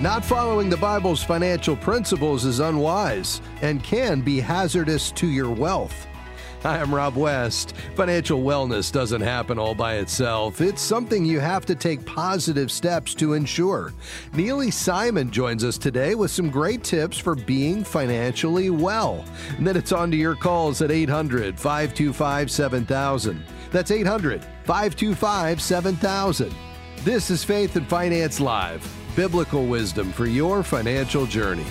Not following the Bible's financial principles is unwise and can be hazardous to your wealth. Hi, I'm Rob West. Financial wellness doesn't happen all by itself. It's something you have to take positive steps to ensure. Neile Simon joins us today with some great tips for being financially well. And then it's on to your calls at 800 525 7000. That's 800 525 7000. This is Faith and Finance Live biblical wisdom for your financial journey.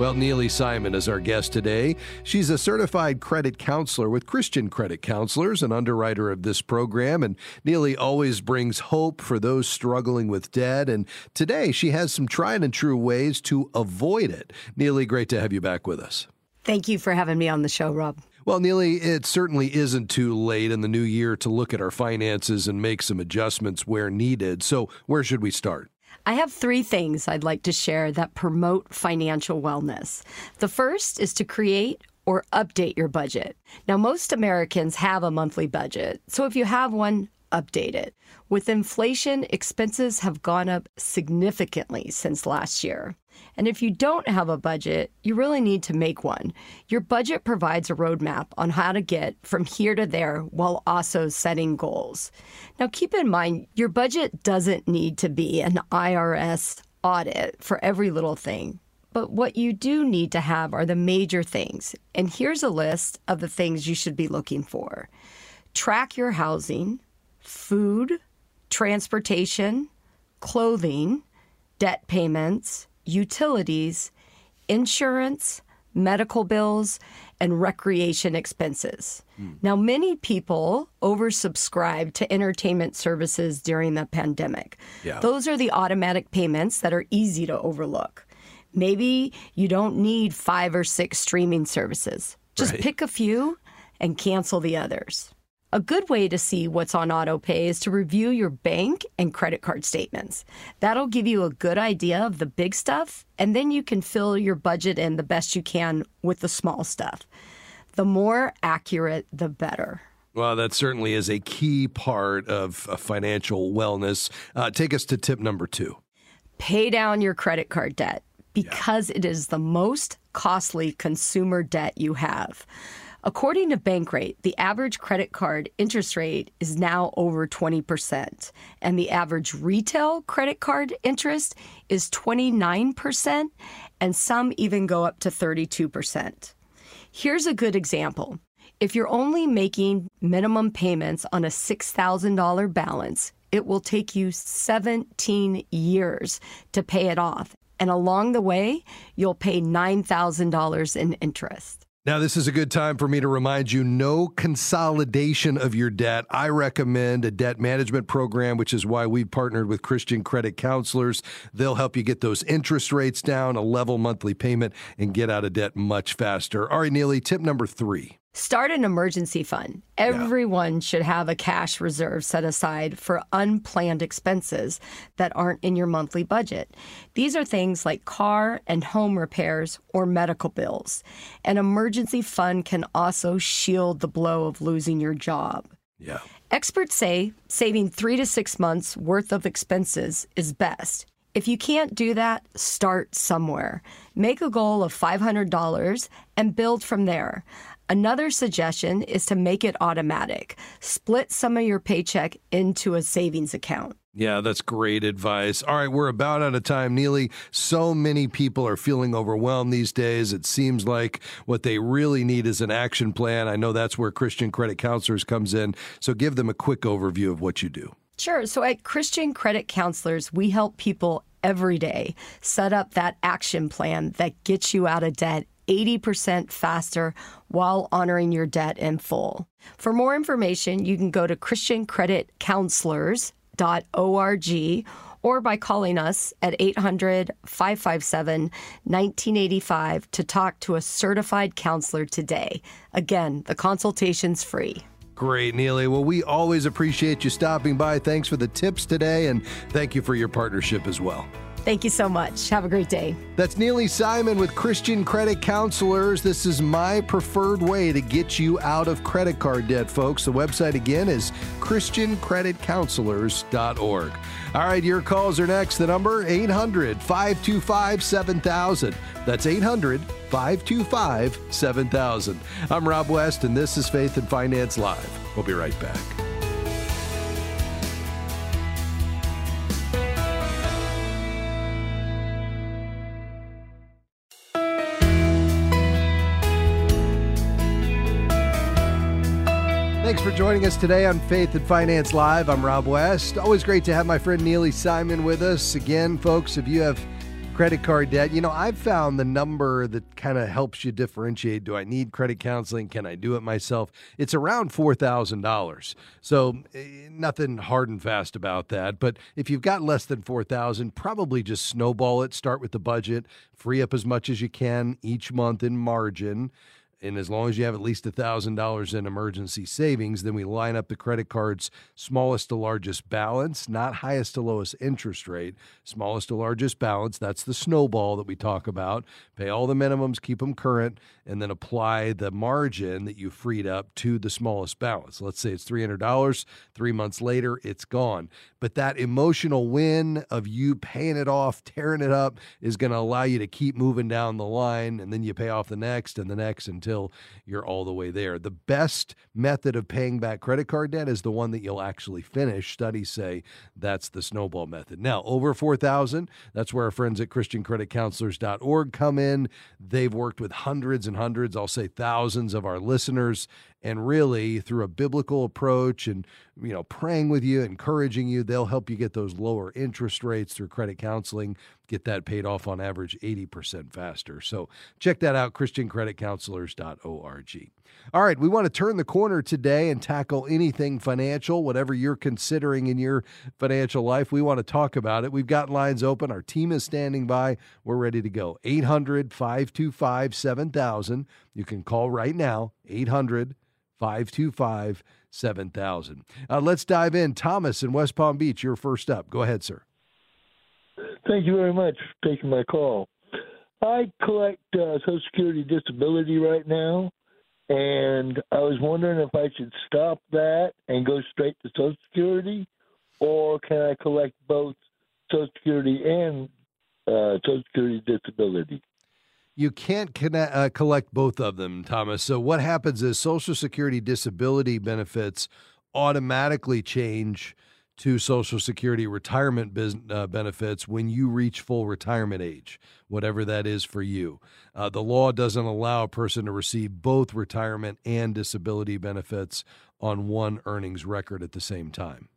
Well, Neile Simon is our guest today. She's a certified credit counselor with Christian Credit Counselors, an underwriter of this program. And Neile always brings hope for those struggling with debt. And today she has some tried and true ways to avoid it. Neile, great to have you back with us. Thank you for having me on the show, Rob. Well, Neile, it certainly isn't too late in the new year to look at our finances and make some adjustments where needed. So, where should we start? I have three things I'd like to share that promote financial wellness. The first is to create or update your budget. Now, most Americans have a monthly budget, so if you have one, update it. With inflation, expenses have gone up significantly since last year. And if you don't have a budget, you really need to make one. Your budget provides a roadmap on how to get from here to there while also setting goals. Now, keep in mind, your budget doesn't need to be an IRS audit for every little thing. But what you do need to have are the major things. And here's a list of the things you should be looking for track your housing, food, transportation, clothing, debt payments, utilities, insurance, medical bills, and recreation expenses. Mm. Now, many people oversubscribe to entertainment services during the pandemic. Yeah. Those are the automatic payments that are easy to overlook. Maybe you don't need five or six streaming services. Just right. pick a few and cancel the others. A good way to see what's on autopay is to review your bank and credit card statements. That'll give you a good idea of the big stuff, and then you can fill your budget in the best you can with the small stuff. The more accurate, the better. Well, that certainly is a key part of financial wellness. Uh, take us to tip number two pay down your credit card debt because yeah. it is the most costly consumer debt you have. According to Bankrate, the average credit card interest rate is now over 20%, and the average retail credit card interest is 29%, and some even go up to 32%. Here's a good example. If you're only making minimum payments on a $6,000 balance, it will take you 17 years to pay it off. And along the way, you'll pay $9,000 in interest. Now, this is a good time for me to remind you no consolidation of your debt. I recommend a debt management program, which is why we've partnered with Christian Credit Counselors. They'll help you get those interest rates down, a level monthly payment, and get out of debt much faster. All right, Neile, tip number three. Start an emergency fund. Everyone yeah. should have a cash reserve set aside for unplanned expenses that aren't in your monthly budget. These are things like car and home repairs or medical bills. An emergency fund can also shield the blow of losing your job. Yeah. Experts say saving three to six months worth of expenses is best. If you can't do that, start somewhere. Make a goal of $500 and build from there. Another suggestion is to make it automatic. Split some of your paycheck into a savings account. Yeah, that's great advice. All right, we're about out of time. Neile, so many people are feeling overwhelmed these days. It seems like what they really need is an action plan. I know that's where Christian Credit Counselors comes in. So give them a quick overview of what you do. Sure. So at Christian Credit Counselors, we help people every day set up that action plan that gets you out of debt 80% faster while honoring your debt in full. For more information, you can go to christiancreditcounselors.org or by calling us at 800 557 1985 to talk to a certified counselor today. Again, the consultation's free. Great, Neile. Well, we always appreciate you stopping by. Thanks for the tips today, and thank you for your partnership as well. Thank you so much. Have a great day. That's Neile Simon with Christian Credit Counselors. This is my preferred way to get you out of credit card debt, folks. The website again is ChristianCreditCounselors.org. All right, your calls are next. The number 800 525 7000. That's 800 525 7000. I'm Rob West, and this is Faith and Finance Live. We'll be right back. Thanks for joining us today on Faith and Finance Live. I'm Rob West. Always great to have my friend Neile Simon with us. Again, folks, if you have credit card debt, you know, I've found the number that kind of helps you differentiate do I need credit counseling? Can I do it myself? It's around $4,000. So, eh, nothing hard and fast about that. But if you've got less than 4000 probably just snowball it. Start with the budget, free up as much as you can each month in margin and as long as you have at least $1,000 in emergency savings, then we line up the credit card's smallest to largest balance, not highest to lowest interest rate, smallest to largest balance. That's the snowball that we talk about. Pay all the minimums, keep them current, and then apply the margin that you freed up to the smallest balance. Let's say it's $300. Three months later, it's gone. But that emotional win of you paying it off, tearing it up, is going to allow you to keep moving down the line, and then you pay off the next and the next until you're all the way there. The best method of paying back credit card debt is the one that you'll actually finish. Studies say that's the snowball method. Now, over 4,000, that's where our friends at christiancreditcounselors.org come in. They've worked with hundreds and hundreds, I'll say thousands of our listeners. And really through a biblical approach and you know praying with you encouraging you they'll help you get those lower interest rates through credit counseling get that paid off on average 80% faster. So check that out christiancreditcounselors.org all right we want to turn the corner today and tackle anything financial whatever you're considering in your financial life we want to talk about it we've got lines open our team is standing by we're ready to go 800 525 7000 you can call right now 800 525 7000. Uh, let's dive in. Thomas in West Palm Beach, you're first up. Go ahead, sir. Thank you very much for taking my call. I collect uh, Social Security disability right now, and I was wondering if I should stop that and go straight to Social Security, or can I collect both Social Security and uh, Social Security disability? you can't connect, uh, collect both of them, Thomas. So what happens is Social Security disability benefits automatically change to Social Security retirement uh, benefits when you reach full retirement age, whatever that is for you. Uh, the law doesn't allow a person to receive both retirement and disability benefits on one earnings record at the same time.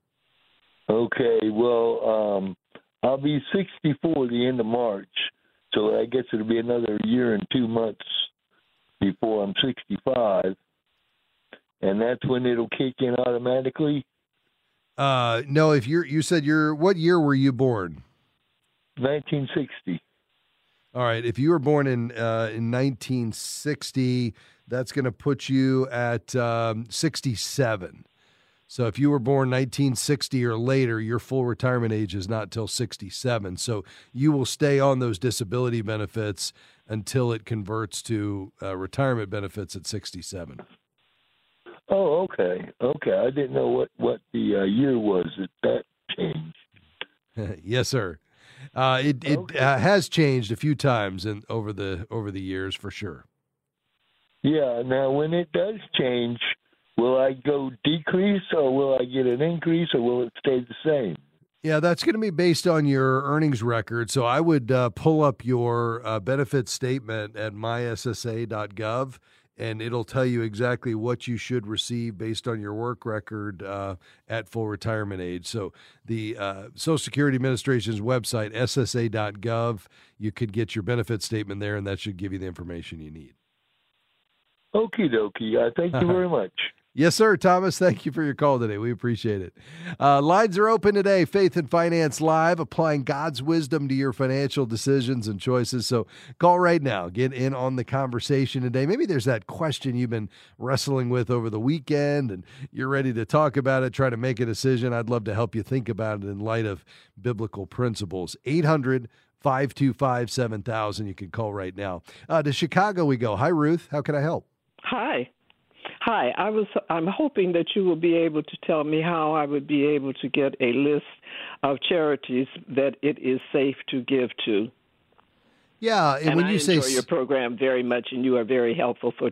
Okay, well, um, I'll be 64 at the end of March. So I guess it'll be another year and two months before I'm 65, and that's when it'll kick in automatically. Uh, no, if you're you said you're what year were you born? 1960. All right, if you were born in uh, in 1960, that's going to put you at um, 67. So if you were born 1960 or later, your full retirement age is not till 67. So you will stay on those disability benefits until it converts to uh, retirement benefits at 67. Oh, okay, okay. I didn't know what what the uh, year was that that changed. yes, sir. Uh, it it okay. uh, has changed a few times and over the over the years for sure. Yeah. Now, when it does change, will I go decrease or will I get an increase or will it stay the same? Yeah, that's going to be based on your earnings record. So I would uh, pull up your uh, benefit statement at myssa.gov and it'll tell you exactly what you should receive based on your work record uh, at full retirement age. So the uh, Social Security Administration's website, ssa.gov, you could get your benefit statement there, and that should give you the information you need. Okie dokie. Uh, thank you very much. Yes, sir, Thomas. Thank you for your call today. We appreciate it. Uh, lines are open today. Faith and Finance Live, applying God's wisdom to your financial decisions and choices. So call right now. Get in on the conversation today. Maybe there's that question you've been wrestling with over the weekend and you're ready to talk about it, try to make a decision. I'd love to help you think about it in light of biblical principles. 800 525 7000. You can call right now. Uh, to Chicago we go. Hi, Ruth. How can I help? Hi. Hi, I was I'm hoping that you will be able to tell me how I would be able to get a list of charities that it is safe to give to. Yeah, and, and when I you enjoy say your program very much, and you are very helpful for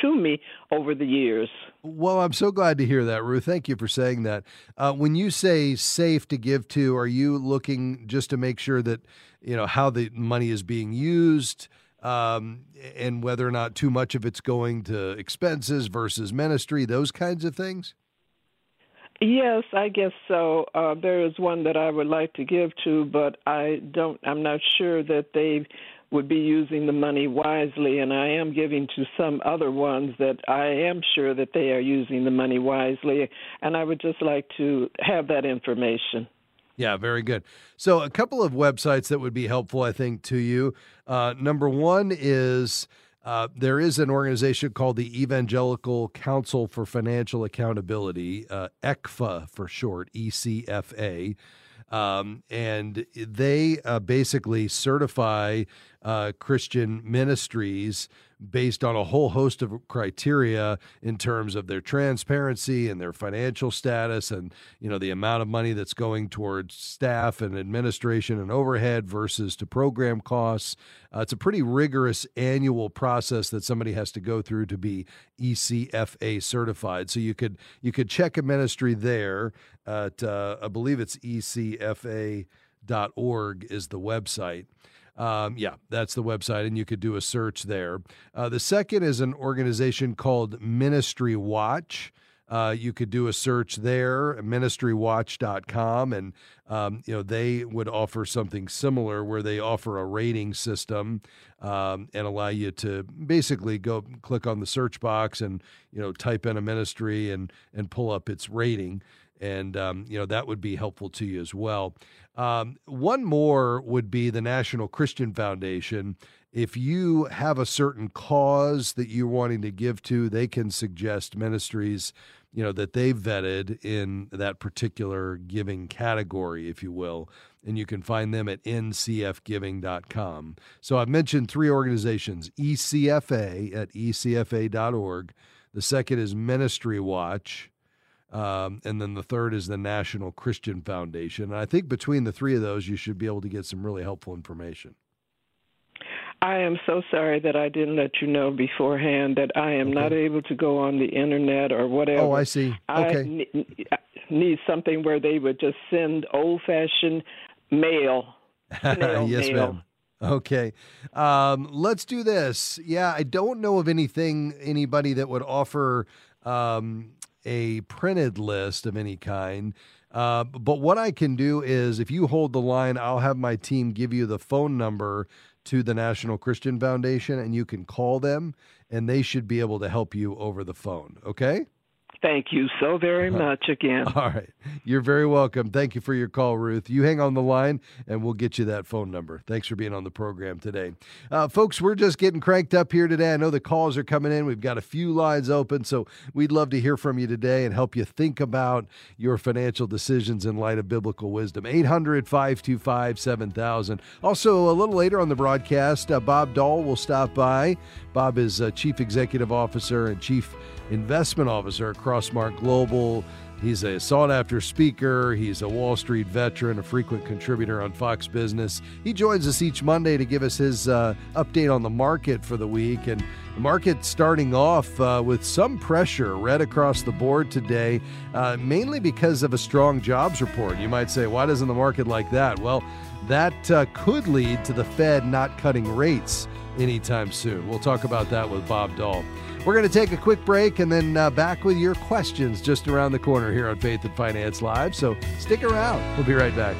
to me over the years. Well, I'm so glad to hear that, Ruth. Thank you for saying that. Uh, when you say safe to give to, are you looking just to make sure that you know how the money is being used? Um, and whether or not too much of it's going to expenses versus ministry, those kinds of things? Yes, I guess so. Uh, there is one that I would like to give to, but I don't. I'm not sure that they would be using the money wisely, and I am giving to some other ones that I am sure that they are using the money wisely, and I would just like to have that information. Yeah, very good. So, a couple of websites that would be helpful, I think, to you. Uh, number one is uh, there is an organization called the Evangelical Council for Financial Accountability, uh, ECFA for short, ECFA. Um, and they uh, basically certify uh, Christian ministries based on a whole host of criteria in terms of their transparency and their financial status and you know the amount of money that's going towards staff and administration and overhead versus to program costs. Uh, it's a pretty rigorous annual process that somebody has to go through to be ECFA certified. So you could you could check a ministry there at uh, I believe it's ECFA.org is the website um, yeah, that's the website, and you could do a search there. Uh, the second is an organization called Ministry Watch. Uh, you could do a search there, ministrywatch.com, and um, you know they would offer something similar where they offer a rating system um, and allow you to basically go click on the search box and you know type in a ministry and and pull up its rating and um, you know that would be helpful to you as well. Um, one more would be the National Christian Foundation. If you have a certain cause that you're wanting to give to, they can suggest ministries, you know, that they've vetted in that particular giving category, if you will. And you can find them at ncfgiving.com. So I've mentioned three organizations ECFA at ecfa.org. The second is Ministry Watch um, and then the third is the National Christian Foundation. And I think between the three of those, you should be able to get some really helpful information. I am so sorry that I didn't let you know beforehand that I am okay. not able to go on the internet or whatever. Oh, I see. Okay. I need something where they would just send old fashioned mail. yes, mail. ma'am. Okay. Um, let's do this. Yeah, I don't know of anything, anybody that would offer um, a printed list of any kind. Uh, but what I can do is, if you hold the line, I'll have my team give you the phone number to the National Christian Foundation, and you can call them, and they should be able to help you over the phone. Okay? Thank you so very much again. All right. You're very welcome. Thank you for your call, Ruth. You hang on the line and we'll get you that phone number. Thanks for being on the program today. Uh, folks, we're just getting cranked up here today. I know the calls are coming in. We've got a few lines open, so we'd love to hear from you today and help you think about your financial decisions in light of biblical wisdom. 800 525 7000. Also, a little later on the broadcast, uh, Bob Doll will stop by. Bob is uh, Chief Executive Officer and Chief investment officer at Crossmark Global. He's a sought after speaker. He's a Wall Street veteran, a frequent contributor on Fox Business. He joins us each Monday to give us his uh, update on the market for the week. And the market starting off uh, with some pressure right across the board today, uh, mainly because of a strong jobs report. You might say, why doesn't the market like that? Well, that uh, could lead to the Fed not cutting rates anytime soon. We'll talk about that with Bob Doll. We're going to take a quick break and then uh, back with your questions just around the corner here on Faith and Finance Live. So stick around. We'll be right back.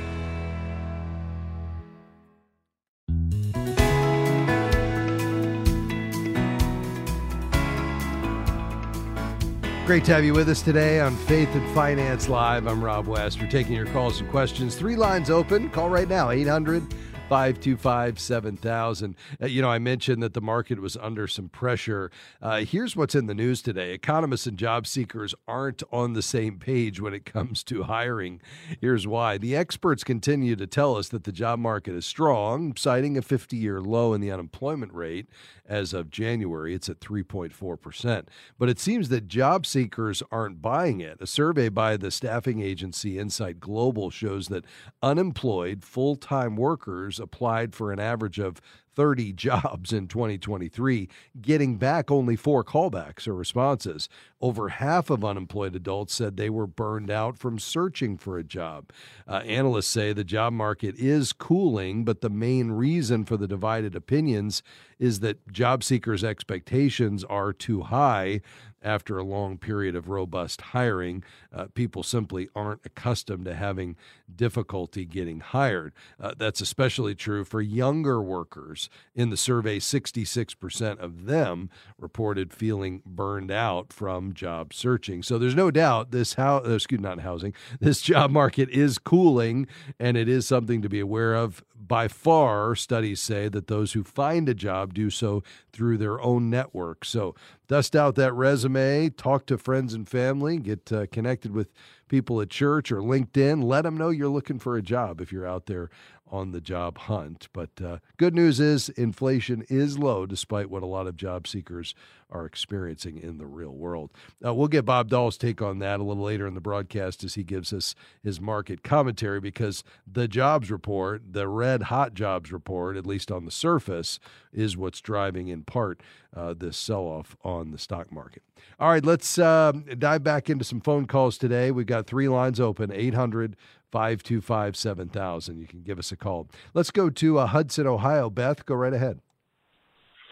Great to have you with us today on Faith and Finance Live. I'm Rob West. We're taking your calls and questions. Three lines open. Call right now 800 525 7000. Uh, you know, I mentioned that the market was under some pressure. Uh, here's what's in the news today economists and job seekers aren't on the same page when it comes to hiring. Here's why. The experts continue to tell us that the job market is strong, citing a 50 year low in the unemployment rate as of January. It's at 3.4%. But it seems that job seekers aren't buying it. A survey by the staffing agency Insight Global shows that unemployed full time workers applied for an average of 30 jobs in 2023, getting back only four callbacks or responses. Over half of unemployed adults said they were burned out from searching for a job. Uh, analysts say the job market is cooling, but the main reason for the divided opinions is that job seekers' expectations are too high after a long period of robust hiring. Uh, people simply aren't accustomed to having difficulty getting hired. Uh, that's especially true for younger workers. In the survey, 66% of them reported feeling burned out from job searching. So there's no doubt this house, uh, excuse not housing, this job market is cooling, and it is something to be aware of. By far, studies say that those who find a job do so through their own network. So dust out that resume, talk to friends and family, get uh, connected with people at church or LinkedIn. Let them know you're looking for a job if you're out there on the job hunt. But uh, good news is inflation is low despite what a lot of job seekers are experiencing in the real world. Uh, we'll get Bob Doll's take on that a little later in the broadcast as he gives us his market commentary because the jobs report, the red hot jobs report, at least on the surface, is what's driving in part uh, this sell off on the stock market. All right, let's uh, dive back into some phone calls today. We've got three lines open 800 525 7000. You can give us a call. Let's go to uh, Hudson, Ohio. Beth, go right ahead.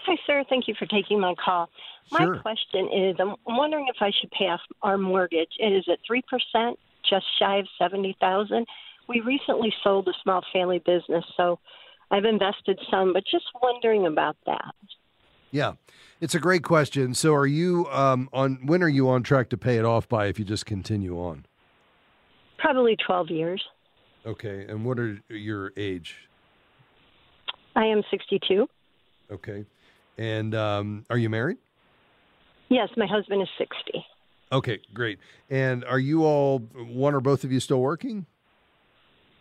Hi, sir. Thank you for taking my call. Sure. My question is I'm wondering if I should pay off our mortgage. It is at 3%, just shy of 70000 We recently sold a small family business, so I've invested some, but just wondering about that. Yeah, it's a great question. So, are you um, on? When are you on track to pay it off by? If you just continue on. Probably 12 years. Okay, and what are your age? I am 62. Okay, and um, are you married? Yes, my husband is 60. Okay, great. And are you all one or both of you still working?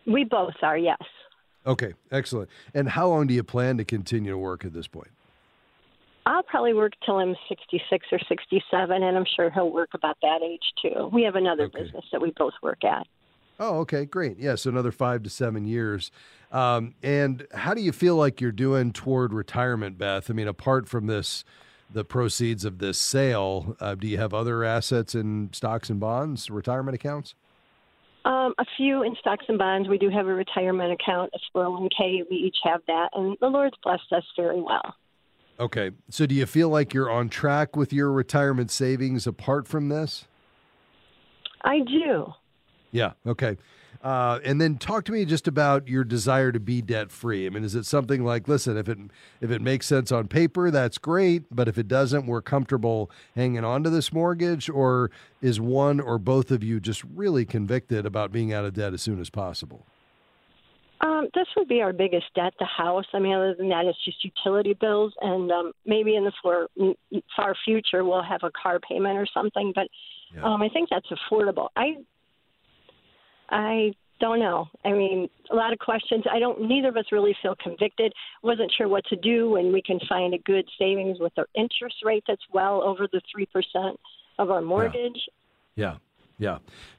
We both are, yes. Okay, excellent. And how long do you plan to continue to work at this point? I'll probably work till I'm 66 or 67, and I'm sure he'll work about that age too. We have another Okay. business that we both work at. Oh, okay, great. Yeah, so another five to seven years. Um, and how do you feel like you're doing toward retirement, Beth? I mean, apart from this, the proceeds of this sale, uh, do you have other assets in stocks and bonds, retirement accounts? Um, a few in stocks and bonds. We do have a retirement account, a 401k. We each have that, and the Lord's blessed us very well. Okay, so do you feel like you're on track with your retirement savings apart from this? I do. Yeah. Okay. Uh, and then talk to me just about your desire to be debt free. I mean, is it something like, listen, if it if it makes sense on paper, that's great, but if it doesn't, we're comfortable hanging on to this mortgage, or is one or both of you just really convicted about being out of debt as soon as possible? Um, this would be our biggest debt, the house. I mean, other than that, it's just utility bills, and um, maybe in the far, far future we'll have a car payment or something. But Yeah. um, I think that's affordable. I, I don't know. I mean, a lot of questions. I don't. Neither of us really feel convicted. Wasn't sure what to do when we can find a good savings with our interest rate that's well over the three percent of our mortgage. Yeah. Yeah.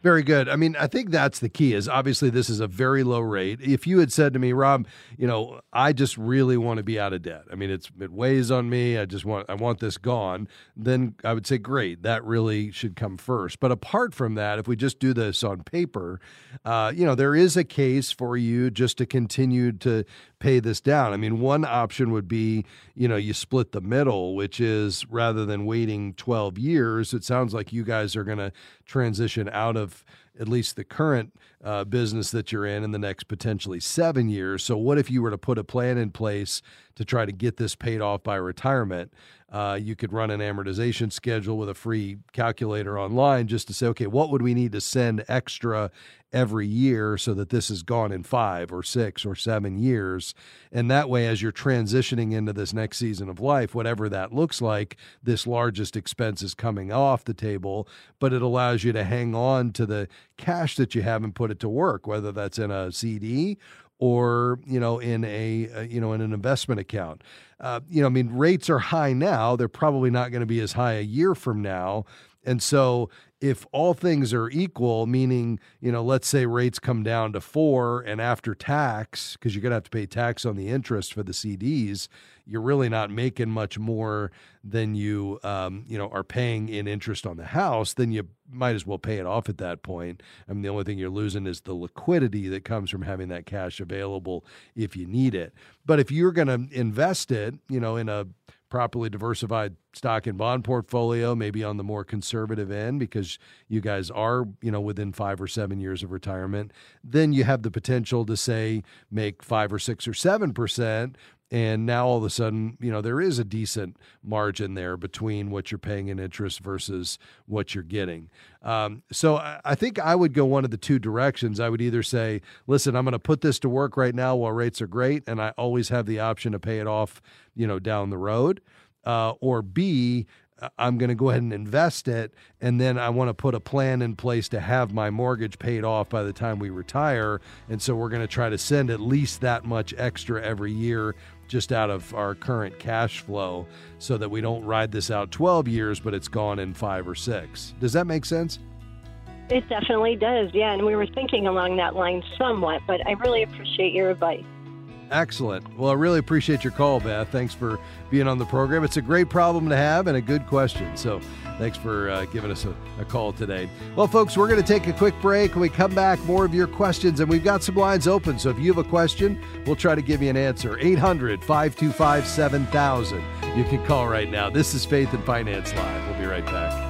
Very good. I mean, I think that's the key is obviously this is a very low rate. If you had said to me, Rob, you know, I just really want to be out of debt. I mean, it's it weighs on me. I just want I want this gone, then I would say great. That really should come first. But apart from that, if we just do this on paper, uh, you know, there is a case for you just to continue to pay this down. I mean, one option would be, you know, you split the middle, which is rather than waiting 12 years, it sounds like you guys are going to transition out of at least the current uh, business that you're in in the next potentially seven years. So, what if you were to put a plan in place to try to get this paid off by retirement? Uh, you could run an amortization schedule with a free calculator online just to say, okay, what would we need to send extra every year so that this is gone in five or six or seven years? And that way, as you're transitioning into this next season of life, whatever that looks like, this largest expense is coming off the table, but it allows you to hang on to the cash that you have and put it to work, whether that's in a CD or you know in a uh, you know in an investment account. Uh, you know i mean rates are high now. They're probably not going to be as high a year from now. And so if all things are equal, meaning, you know, let's say rates come down to four and after tax, because you're going to have to pay tax on the interest for the CDs, you're really not making much more than you, um, you know, are paying in interest on the house, then you might as well pay it off at that point. I mean, the only thing you're losing is the liquidity that comes from having that cash available if you need it. But if you're going to invest it, you know, in a properly diversified stock and bond portfolio, maybe on the more conservative end because you guys are, you know, within 5 or 7 years of retirement, then you have the potential to say make 5 or 6 or 7% and now all of a sudden, you know, there is a decent margin there between what you're paying in interest versus what you're getting. Um, so I, think I would go one of the two directions. I would either say, listen, I'm going to put this to work right now while rates are great, and I always have the option to pay it off, you know, down the road. Uh, or B, I'm going to go ahead and invest it. And then I want to put a plan in place to have my mortgage paid off by the time we retire. And so we're going to try to send at least that much extra every year just out of our current cash flow so that we don't ride this out 12 years, but it's gone in five or six. Does that make sense? It definitely does, yeah. And we were thinking along that line somewhat, but I really appreciate your advice. Excellent. Well, I really appreciate your call, Beth. Thanks for being on the program. It's a great problem to have and a good question. So, thanks for uh, giving us a, a, call today. Well, folks, we're going to take a quick break. We come back, more of your questions, and we've got some lines open. So, if you have a question, we'll try to give you an answer. 800 525 7000. You can call right now. This is Faith and Finance Live. We'll be right back.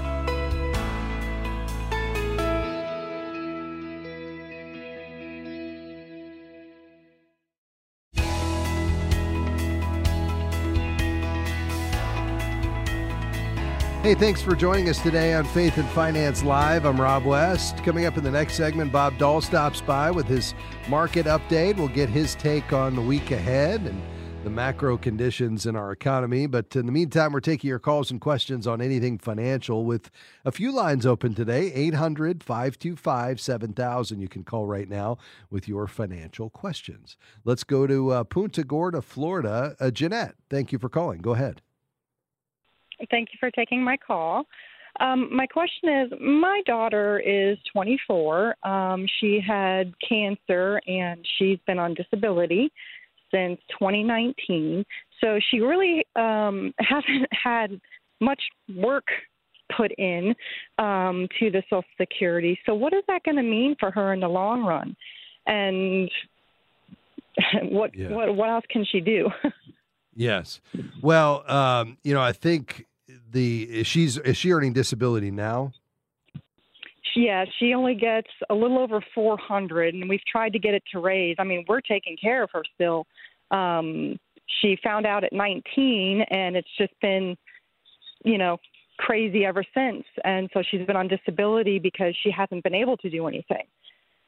Hey, thanks for joining us today on Faith and Finance Live. I'm Rob West. Coming up in the next segment, Bob Doll stops by with his market update. We'll get his take on the week ahead and the macro conditions in our economy. But in the meantime, we're taking your calls and questions on anything financial with a few lines open today 800 525 7000. You can call right now with your financial questions. Let's go to uh, Punta Gorda, Florida. Uh, Jeanette, thank you for calling. Go ahead. Thank you for taking my call. Um, my question is my daughter is 24. Um, she had cancer and she's been on disability since 2019. So she really um, hasn't had much work put in um, to the Social Security. So, what is that going to mean for her in the long run? And what yeah. what what else can she do? Yes. Well, um, you know, I think the she's is she earning disability now? Yeah, she only gets a little over 400 and we've tried to get it to raise. I mean, we're taking care of her still. Um she found out at 19 and it's just been you know, crazy ever since. And so she's been on disability because she hasn't been able to do anything.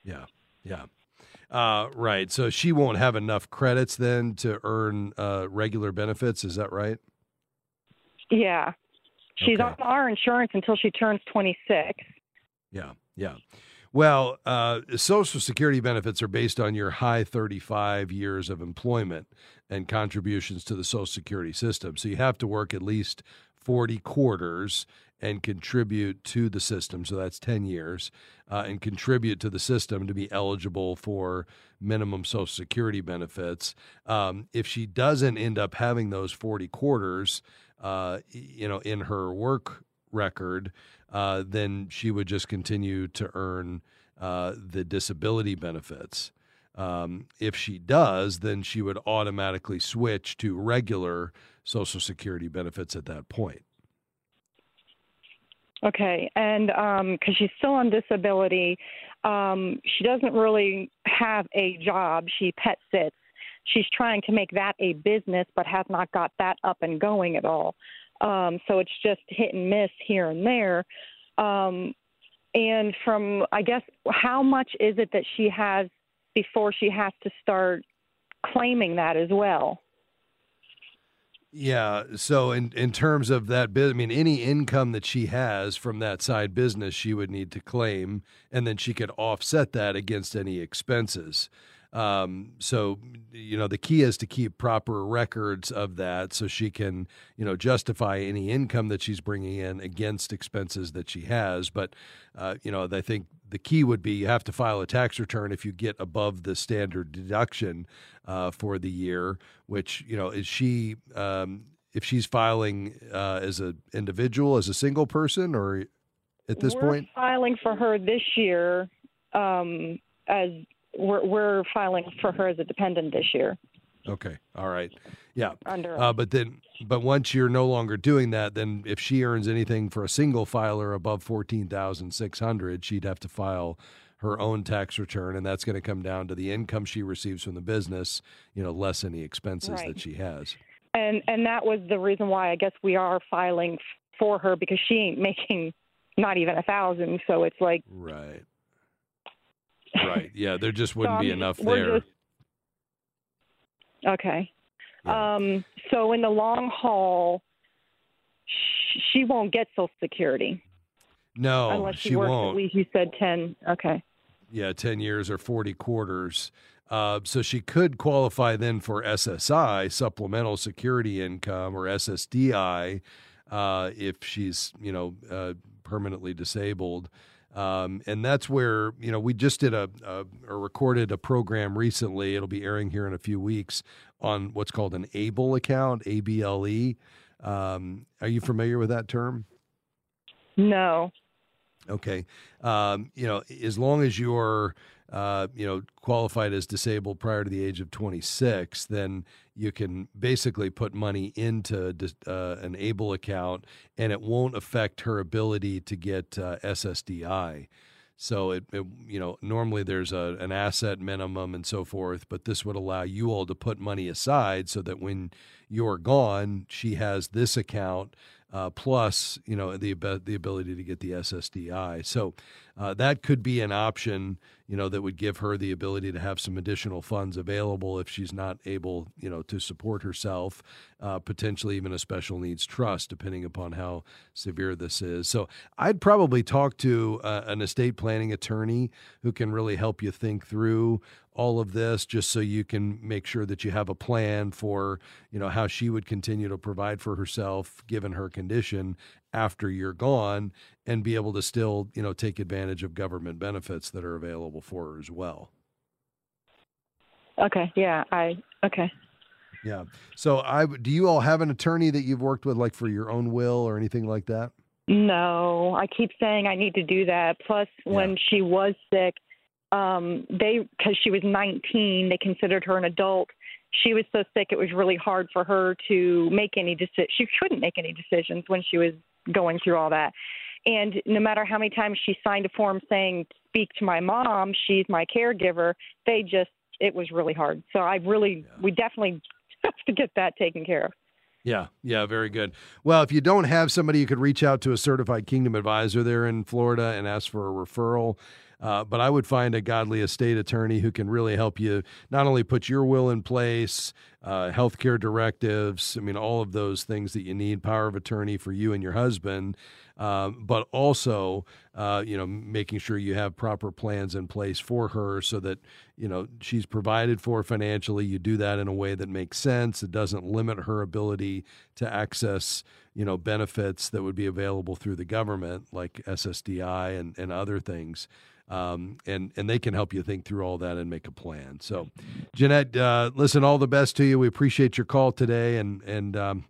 Yeah. Yeah. Uh, right. So she won't have enough credits then to earn uh, regular benefits. Is that right? Yeah. She's okay. on our insurance until she turns 26. Yeah. Yeah. Well, uh, Social Security benefits are based on your high 35 years of employment and contributions to the Social Security system. So you have to work at least 40 quarters and contribute to the system. So that's 10 years uh, and contribute to the system to be eligible for minimum Social Security benefits. Um, if she doesn't end up having those 40 quarters, uh, you know, in her work record, uh, then she would just continue to earn uh, the disability benefits. Um, if she does, then she would automatically switch to regular Social Security benefits at that point. Okay, and because she's still on disability, um, she doesn't really have a job. She pet sits. She's trying to make that a business, but has not got that up and going at all. Um, so it's just hit and miss here and there. Um, and from, I guess, how much is it that she has before she has to start claiming that as well? Yeah. So in in terms of that, I mean, any income that she has from that side business, she would need to claim, and then she could offset that against any expenses. Um, so, you know, the key is to keep proper records of that so she can, you know, justify any income that she's bringing in against expenses that she has. But, uh, you know, I think the key would be you have to file a tax return if you get above the standard deduction uh, for the year, which, you know, is she, um, if she's filing uh, as an individual, as a single person, or at this We're point? filing for her this year um, as we're, we're filing for her as a dependent this year. Okay. All right. Yeah. Under Uh, but then, but once you're no longer doing that, then if she earns anything for a single filer above fourteen thousand six hundred, she'd have to file her own tax return, and that's going to come down to the income she receives from the business, you know, less any expenses Right. that she has. and and that was the reason why I guess we are filing for her because she ain't making not even a thousand. So it's like Right. Right. Yeah. There just wouldn't So be enough there. just- okay. Yeah. Um, so in the long haul, sh- she won't get Social Security no, unless she, she works won't. at least. You said ten. Okay. yeah, 10 years or 40 quarters. Uh, so she could qualify then for SSI, supplemental security income, or SSDI, uh, if she's, you know, uh, permanently disabled. Um, and that's where, you know, we just did a, a, or recorded a program recently. It'll be airing here in a few weeks on what's called an ABLE account, A B L E. Um, are you familiar with that term? No. Okay. Um, you know, as long as you're, uh, you know, qualified as disabled prior to the age of 26, then you can basically put money into uh, an ABLE account and it won't affect her ability to get uh, SSDI. So it, it, you know, normally there's a, an asset minimum and so forth, but this would allow you all to put money aside so that when you're gone, she has this account uh, plus, you know, the the ability to get the SSDI. So uh, that could be an option, you know, that would give her the ability to have some additional funds available if she's not able, you know, to support herself. Uh, potentially even a special needs trust, depending upon how severe this is. So I'd probably talk to uh, an estate planning attorney who can really help you think through all of this just so you can make sure that you have a plan for you know how she would continue to provide for herself given her condition after you're gone and be able to still you know take advantage of government benefits that are available for her as well Okay. Yeah. I. Okay. yeah so i do you all have an attorney that you've worked with like for your own will or anything like that No, I keep saying I need to do that. Plus, when she was sick, um, they because she was 19, they considered her an adult. She was so sick; it was really hard for her to make any decision. She couldn't make any decisions when she was going through all that. And no matter how many times she signed a form saying "Speak to my mom," she's my caregiver. They just it was really hard. So I really, Yeah. we definitely have to get that taken care of. Yeah, yeah, very good. Well, if you don't have somebody, you could reach out to a certified kingdom advisor there in Florida and ask for a referral. Uh, but I would find a godly estate attorney who can really help you not only put your will in place, uh, healthcare directives, I mean, all of those things that you need, power of attorney for you and your husband, um, but also, uh, you know, making sure you have proper plans in place for her so that, you know, she's provided for financially. You do that in a way that makes sense. It doesn't limit her ability to access, you know, benefits that would be available through the government, like SSDI and, and other things. Um, and and they can help you think through all that and make a plan. So, Jeanette, uh, listen, all the best to you. We appreciate your call today, and and um,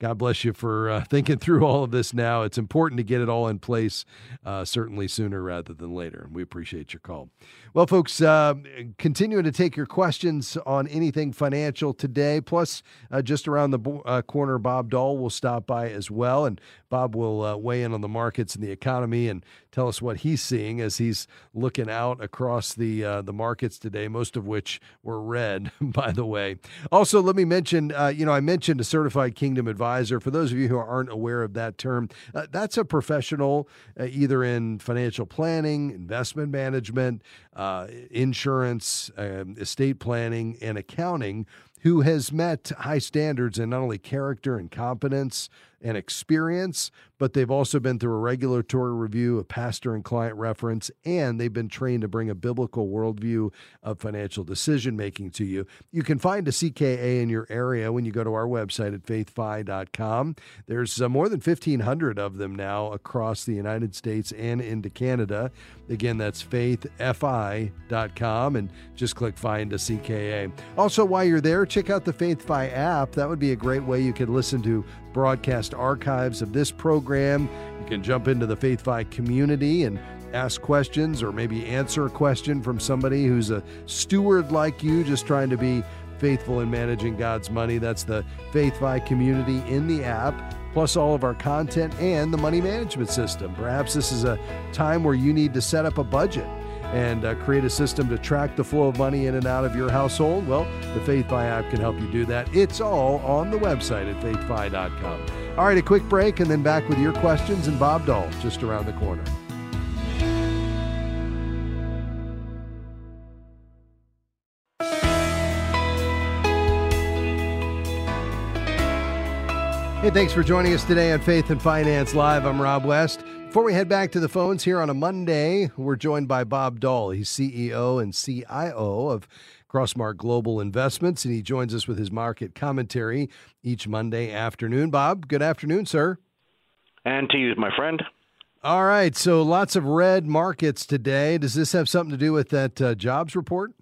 God bless you for uh, thinking through all of this now. It's important to get it all in place, uh, certainly sooner rather than later. And we appreciate your call. Well, folks, uh, continuing to take your questions on anything financial today. Plus, uh, just around the uh, corner, Bob Doll will stop by as well. And Bob will uh, weigh in on the markets and the economy and tell us what he's seeing as he's looking out across the uh, the markets today, most of which were red, by the way. Also, let me mention, uh, you know, I mentioned a certified kingdom advisor. For those of you who aren't aware of that term, that's a professional either in financial planning, investment management, uh, insurance, um, estate planning, and accounting who has met high standards in not only character and competence and experience, but they've also been through a regulatory review, a pastor and client reference, and they've been trained to bring a biblical worldview of financial decision making to you. You can find a CKA in your area when you go to our website at faithfi.com. There's uh, more than 1,500 of them now across the United States and into Canada. Again, that's faithfi.com and just click find a CKA. Also, while you're there, check out the FaithFi app. That would be a great way you could listen to broadcast archives of this program. You can jump into the FaithFi community and ask questions or maybe answer a question from somebody who's a steward like you, just trying to be faithful in managing God's money. That's the FaithFi community in the app, plus all of our content and the money management system. Perhaps this is a time where you need to set up a budget and uh, create a system to track the flow of money in and out of your household? Well, the FaithFi app can help you do that. It's all on the website at faithfi.com. All right, a quick break and then back with your questions and Bob Doll just around the corner. Hey, thanks for joining us today on Faith and Finance Live. I'm Rob West. Before we head back to the phones here on a Monday, we're joined by Bob Doll. He's CEO and CIO of Crossmark Global Investments, and he joins us with his market commentary each Monday afternoon. Bob, good afternoon, sir. And to you, my friend. All right, so lots of red markets today. Does this have something to do with that uh, jobs report?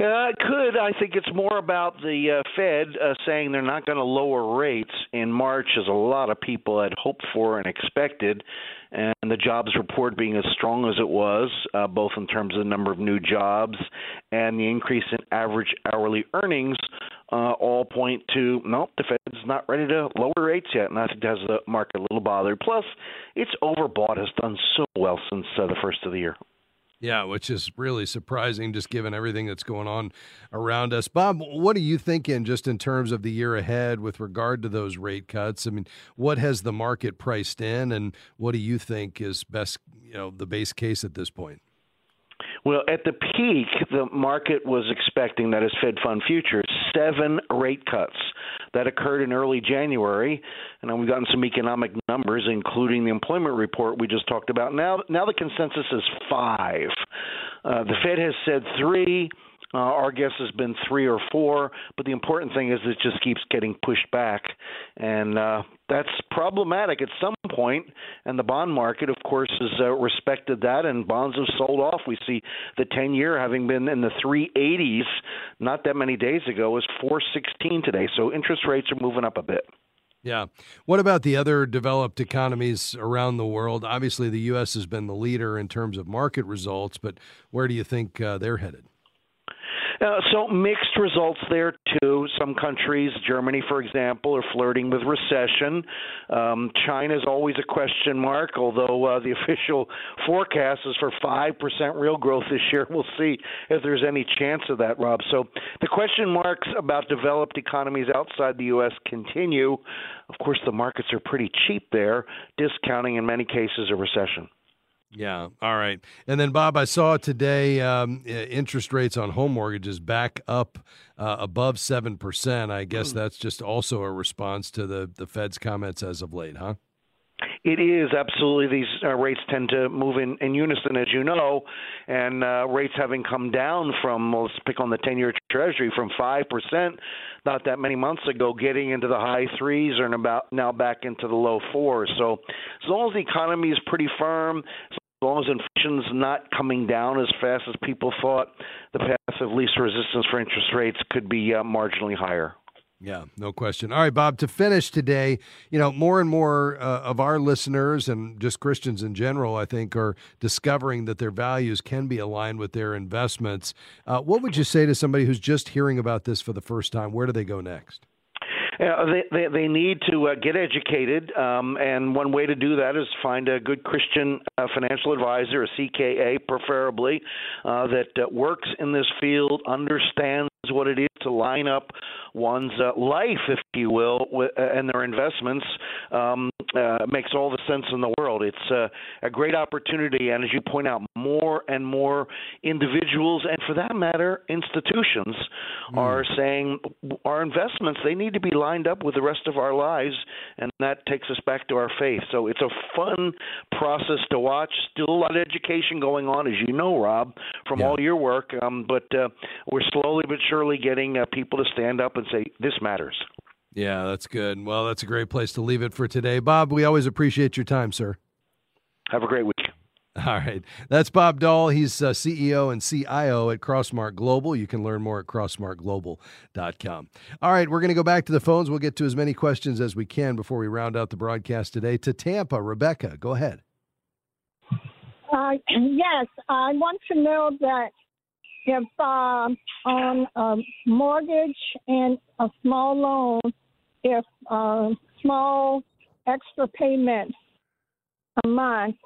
Uh, it could. I think it's more about the uh, Fed uh, saying they're not going to lower rates in March, as a lot of people had hoped for and expected. And the jobs report being as strong as it was, uh, both in terms of the number of new jobs and the increase in average hourly earnings, uh, all point to no, the Fed's not ready to lower rates yet. And I think that has the market a little bothered. Plus, it's overbought, has done so well since uh, the first of the year. Yeah, which is really surprising just given everything that's going on around us. Bob, what are you thinking just in terms of the year ahead with regard to those rate cuts? I mean, what has the market priced in and what do you think is best, you know, the base case at this point? Well, at the peak, the market was expecting that as Fed Fund futures, seven rate cuts that occurred in early January, and we've gotten some economic numbers, including the employment report we just talked about. Now, now the consensus is five. Uh, the Fed has said three. Uh, our guess has been three or four, but the important thing is it just keeps getting pushed back, and uh, that's problematic at some. And the bond market, of course, has uh, respected that, and bonds have sold off. We see the 10-year having been in the 380s not that many days ago is 416 today. So interest rates are moving up a bit. Yeah. What about the other developed economies around the world? Obviously, the U.S. has been the leader in terms of market results, but where do you think uh, they're headed? Uh, so mixed results there too. Some countries, Germany for example, are flirting with recession. Um, China is always a question mark, although uh, the official forecast is for five percent real growth this year. We'll see if there's any chance of that, Rob. So the question marks about developed economies outside the U.S. continue. Of course, the markets are pretty cheap there, discounting in many cases a recession. Yeah. All right. And then, Bob, I saw today um, interest rates on home mortgages back up uh, above 7%. I guess mm. that's just also a response to the, the Fed's comments as of late, huh? It is absolutely. These uh, rates tend to move in, in unison, as you know, and uh, rates having come down from, let's pick on the 10 year Treasury, from 5% not that many months ago, getting into the high threes and about now back into the low fours. So, as long as the economy is pretty firm, as long as inflation's not coming down as fast as people thought, the path of least resistance for interest rates could be uh, marginally higher. Yeah, no question. All right, Bob, to finish today, you know, more and more uh, of our listeners and just Christians in general, I think, are discovering that their values can be aligned with their investments. Uh, what would you say to somebody who's just hearing about this for the first time? Where do they go next? Uh, they, they they need to uh, get educated, um, and one way to do that is find a good Christian uh, financial advisor, a CKA preferably, uh, that uh, works in this field, understands what it is to line up one's uh, life, if you will, with, uh, and their investments um, uh, makes all the sense in the world. It's uh, a great opportunity, and as you point out, more and more individuals, and for that matter, institutions, mm. are saying our investments they need to be lined up with the rest of our lives, and that takes us back to our faith. So it's a fun process to watch. Still a lot of education going on, as you know, Rob, from yeah. all your work. Um, but uh, we're slowly but surely getting uh, people to stand up and and say, this matters. Yeah, that's good. Well, that's a great place to leave it for today. Bob, we always appreciate your time, sir. Have a great week. All right. That's Bob Doll. He's uh, CEO and CIO at Crossmark Global. You can learn more at crossmarkglobal.com. All right. We're going to go back to the phones. We'll get to as many questions as we can before we round out the broadcast today. To Tampa, Rebecca, go ahead. Uh, yes. I want to know that if uh, on a mortgage and a small loan, if uh, small extra payment a month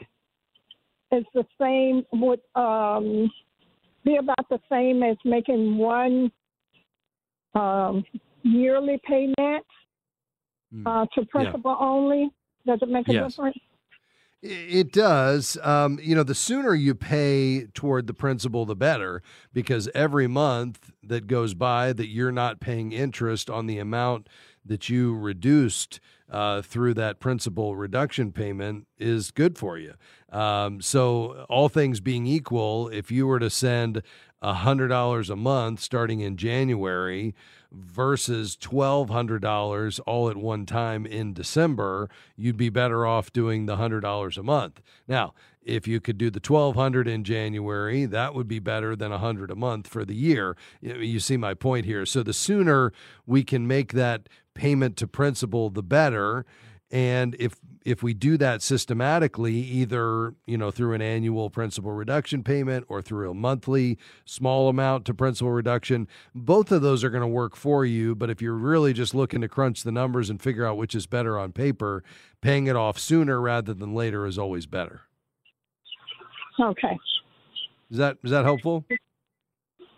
is the same would um, be about the same as making one um, yearly payment hmm. uh, to principal yeah. only. Does it make a yes. difference? It does. Um, you know, the sooner you pay toward the principal, the better, because every month that goes by that you're not paying interest on the amount that you reduced uh, through that principal reduction payment is good for you. Um, so, all things being equal, if you were to send $100 a month starting in January, versus $1,200 all at one time in December, you'd be better off doing the $100 a month. Now, if you could do the 1200 in January, that would be better than 100 a month for the year. You see my point here. So the sooner we can make that payment to principal, the better. And if if we do that systematically, either you know through an annual principal reduction payment or through a monthly small amount to principal reduction, both of those are going to work for you. But if you're really just looking to crunch the numbers and figure out which is better on paper, paying it off sooner rather than later is always better. Okay. Is that is that helpful?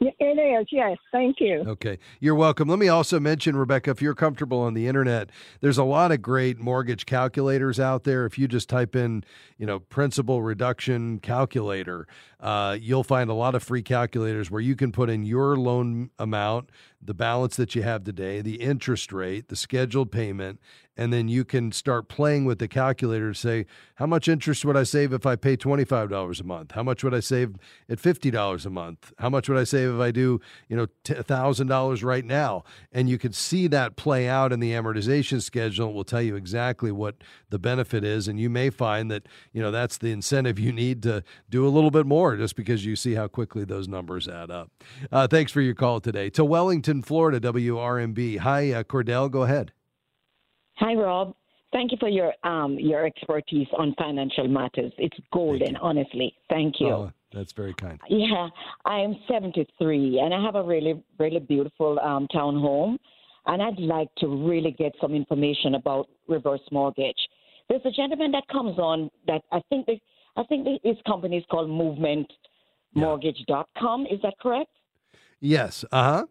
It is, yes. Thank you. Okay. You're welcome. Let me also mention, Rebecca, if you're comfortable on the internet, there's a lot of great mortgage calculators out there. If you just type in, you know, principal reduction calculator, uh, you'll find a lot of free calculators where you can put in your loan amount, the balance that you have today, the interest rate, the scheduled payment, and then you can start playing with the calculator to say how much interest would I save if I pay $25 a month? How much would I save at $50 a month? How much would I save if I do, you know, $1,000 right now? And you can see that play out in the amortization schedule. It will tell you exactly what the benefit is and you may find that, you know, that's the incentive you need to do a little bit more just because you see how quickly those numbers add up. Uh, thanks for your call today. To Wellington, Florida, WRMB. Hi, uh, Cordell, go ahead. Hi, Rob. Thank you for your um, your expertise on financial matters. It's golden, honestly. Thank you. Oh, that's very kind. Yeah, I am 73, and I have a really, really beautiful um, town home, and I'd like to really get some information about reverse mortgage. There's a gentleman that comes on that I think they, I think his company is called MovementMortgage.com. Is that correct? Yes. Uh huh.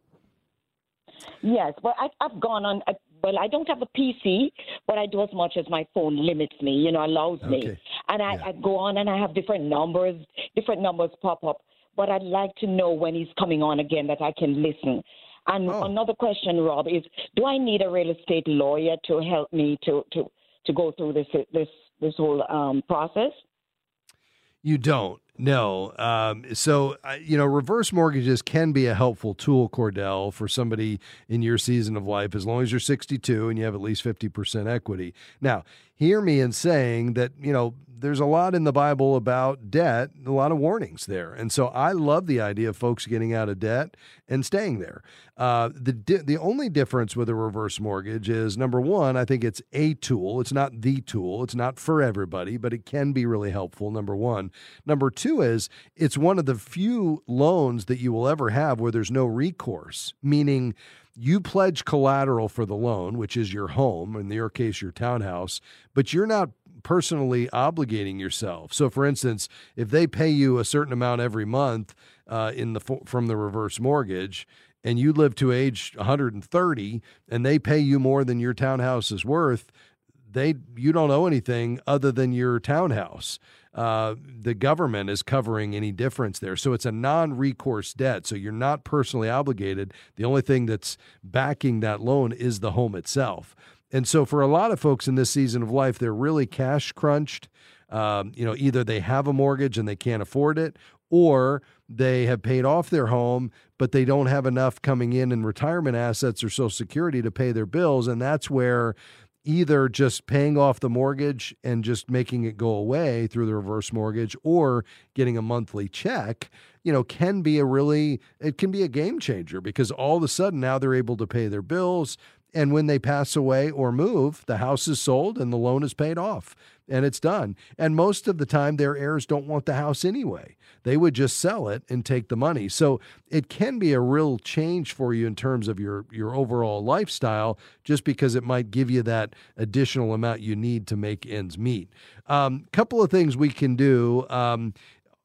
Yes, but I, have gone on. I, well, I don't have a PC, but I do as much as my phone limits me, you know, allows okay. me. And I, yeah. I go on and I have different numbers, different numbers pop up. But I'd like to know when he's coming on again that I can listen. And oh. another question, Rob, is do I need a real estate lawyer to help me to, to, to go through this this this whole um, process? You don't. No. Um, so, you know, reverse mortgages can be a helpful tool, Cordell, for somebody in your season of life, as long as you're 62 and you have at least 50% equity. Now, hear me in saying that, you know, there's a lot in the Bible about debt, a lot of warnings there. And so I love the idea of folks getting out of debt and staying there. Uh, the di- the only difference with a reverse mortgage is number one, I think it's a tool. It's not the tool. It's not for everybody, but it can be really helpful. Number one. Number two is it's one of the few loans that you will ever have where there's no recourse, meaning you pledge collateral for the loan, which is your home, in your case, your townhouse, but you're not personally obligating yourself. So, for instance, if they pay you a certain amount every month uh, in the from the reverse mortgage, and you live to age 130, and they pay you more than your townhouse is worth, they you don't owe anything other than your townhouse. Uh, the government is covering any difference there. So it's a non recourse debt. So you're not personally obligated. The only thing that's backing that loan is the home itself. And so for a lot of folks in this season of life, they're really cash crunched. Um, you know, either they have a mortgage and they can't afford it, or they have paid off their home, but they don't have enough coming in in retirement assets or Social Security to pay their bills. And that's where either just paying off the mortgage and just making it go away through the reverse mortgage or getting a monthly check you know can be a really it can be a game changer because all of a sudden now they're able to pay their bills and when they pass away or move, the house is sold and the loan is paid off and it's done. And most of the time, their heirs don't want the house anyway. They would just sell it and take the money. So it can be a real change for you in terms of your, your overall lifestyle, just because it might give you that additional amount you need to make ends meet. A um, couple of things we can do. Um,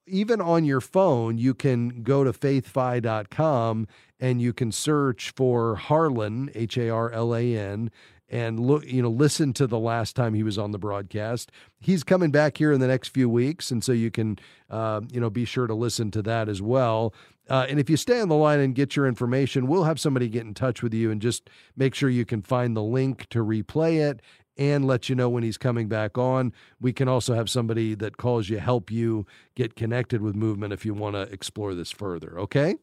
even on your phone, you can go to faithfi.com and you can search for Harlan, H A R L A N, and look, you know, listen to the last time he was on the broadcast. He's coming back here in the next few weeks, and so you can, uh, you know, be sure to listen to that as well. Uh, and if you stay on the line and get your information, we'll have somebody get in touch with you and just make sure you can find the link to replay it and let you know when he's coming back on. We can also have somebody that calls you help you get connected with movement if you want to explore this further. Okay?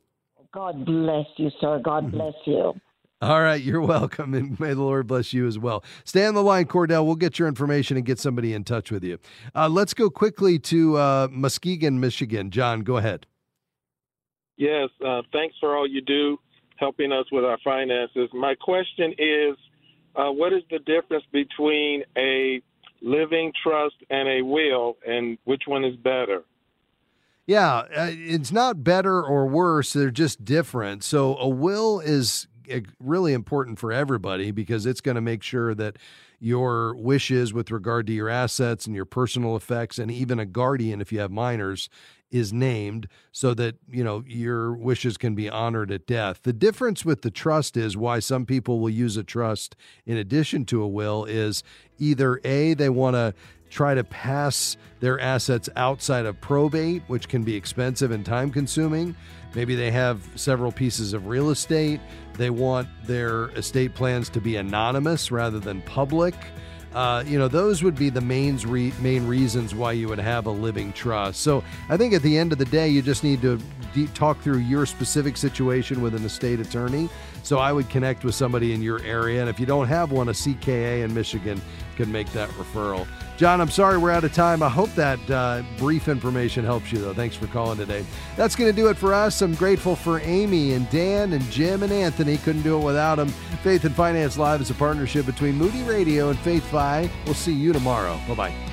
God bless you, sir. God mm-hmm. bless you. All right, you're welcome, and may the Lord bless you as well. Stay on the line, Cordell. We'll get your information and get somebody in touch with you. Uh, let's go quickly to uh, Muskegon, Michigan. John, go ahead. Yes, uh, thanks for all you do helping us with our finances. My question is uh, what is the difference between a living trust and a will, and which one is better? Yeah, uh, it's not better or worse. They're just different. So a will is uh, really important for everybody because it's going to make sure that your wishes with regard to your assets and your personal effects and even a guardian if you have minors is named so that you know your wishes can be honored at death. The difference with the trust is why some people will use a trust in addition to a will is either a they want to try to pass their assets outside of probate, which can be expensive and time consuming. Maybe they have several pieces of real estate. They want their estate plans to be anonymous rather than public. Uh, you know, those would be the main, re- main reasons why you would have a living trust. So I think at the end of the day, you just need to de- talk through your specific situation with an estate attorney. So I would connect with somebody in your area. And if you don't have one, a CKA in Michigan can make that referral. John, I'm sorry we're out of time. I hope that uh, brief information helps you, though. Thanks for calling today. That's going to do it for us. I'm grateful for Amy and Dan and Jim and Anthony. Couldn't do it without them. Faith and Finance Live is a partnership between Moody Radio and Faith Fi. We'll see you tomorrow. Bye bye.